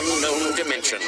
Unknown dimension.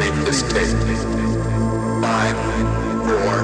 Tape. Five, four,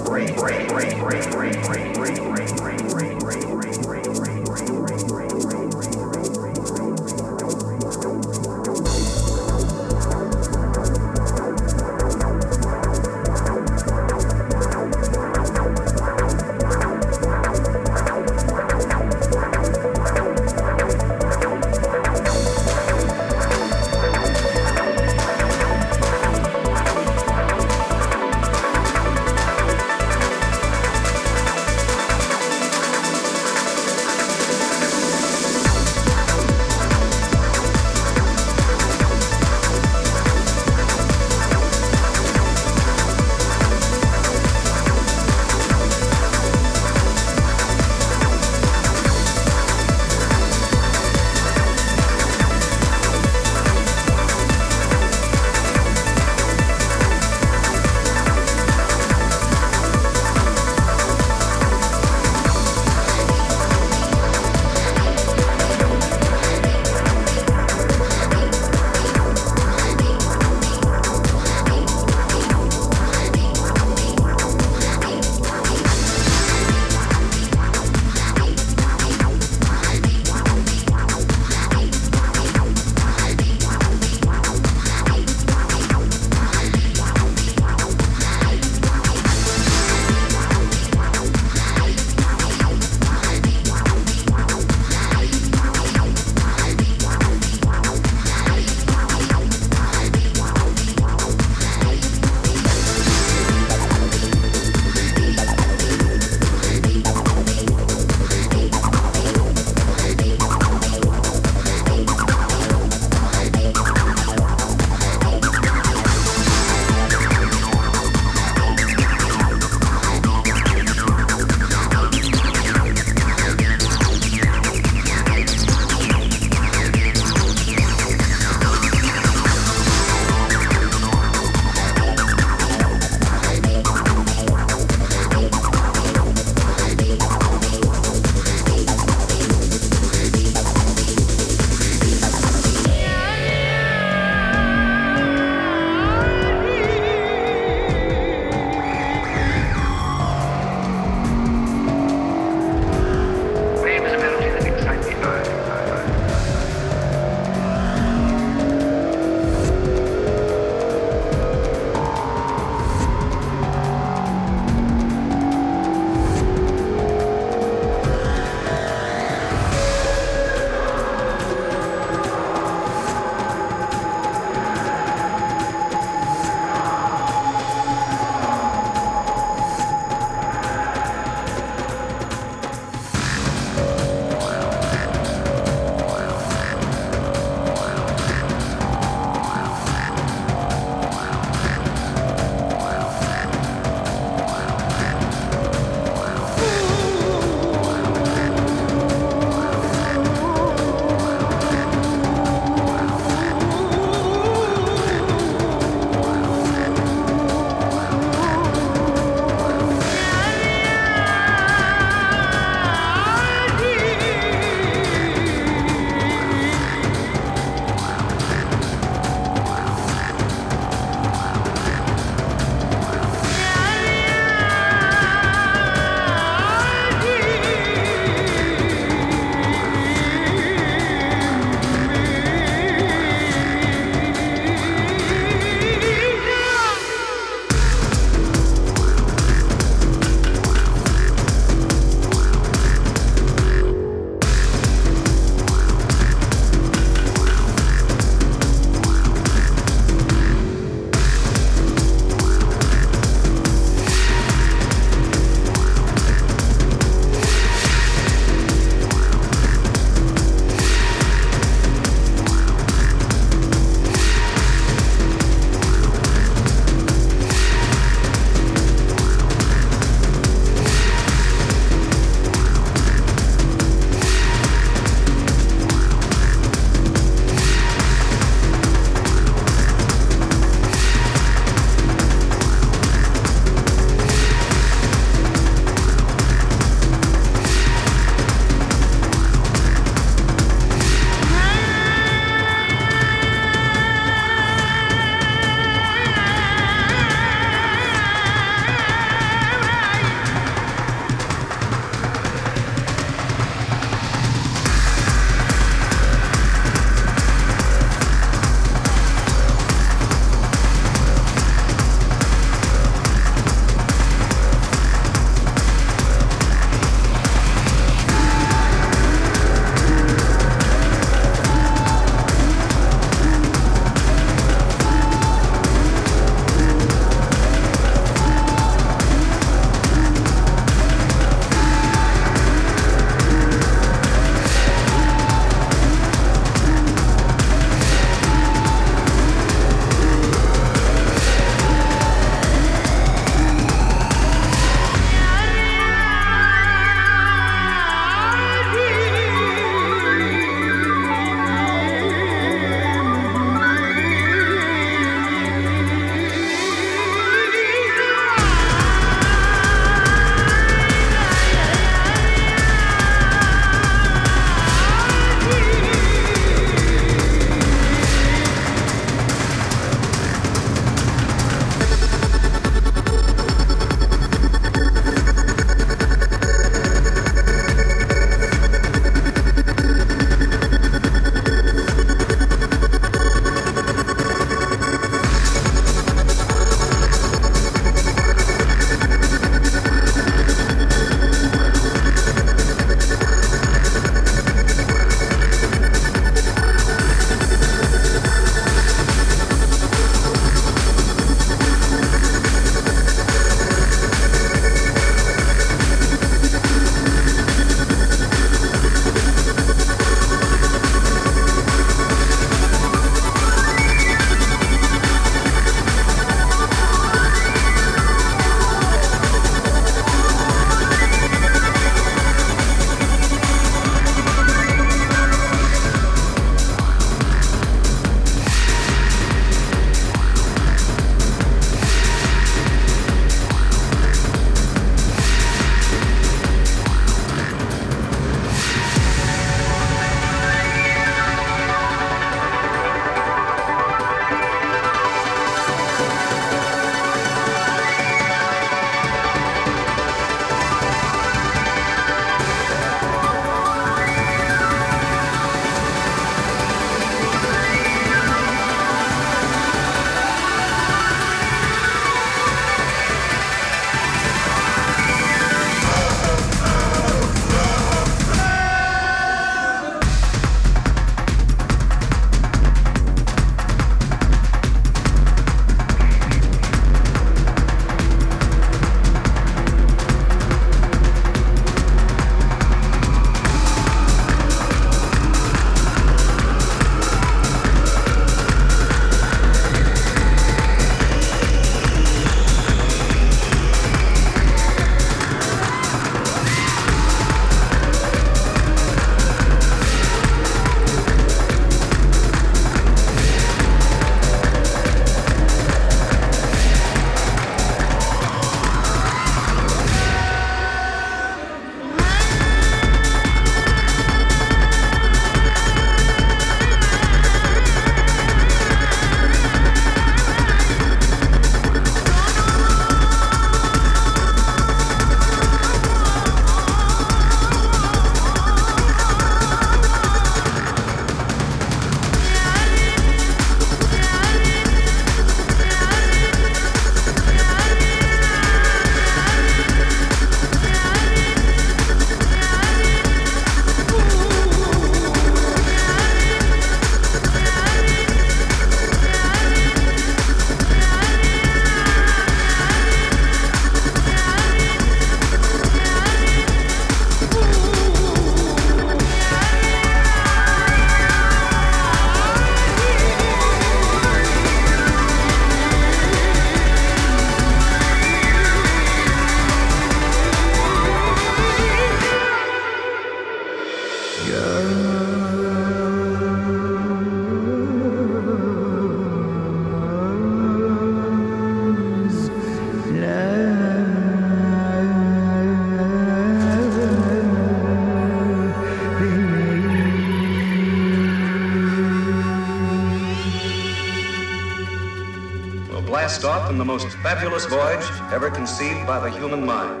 fabulous voyage ever conceived by the human mind.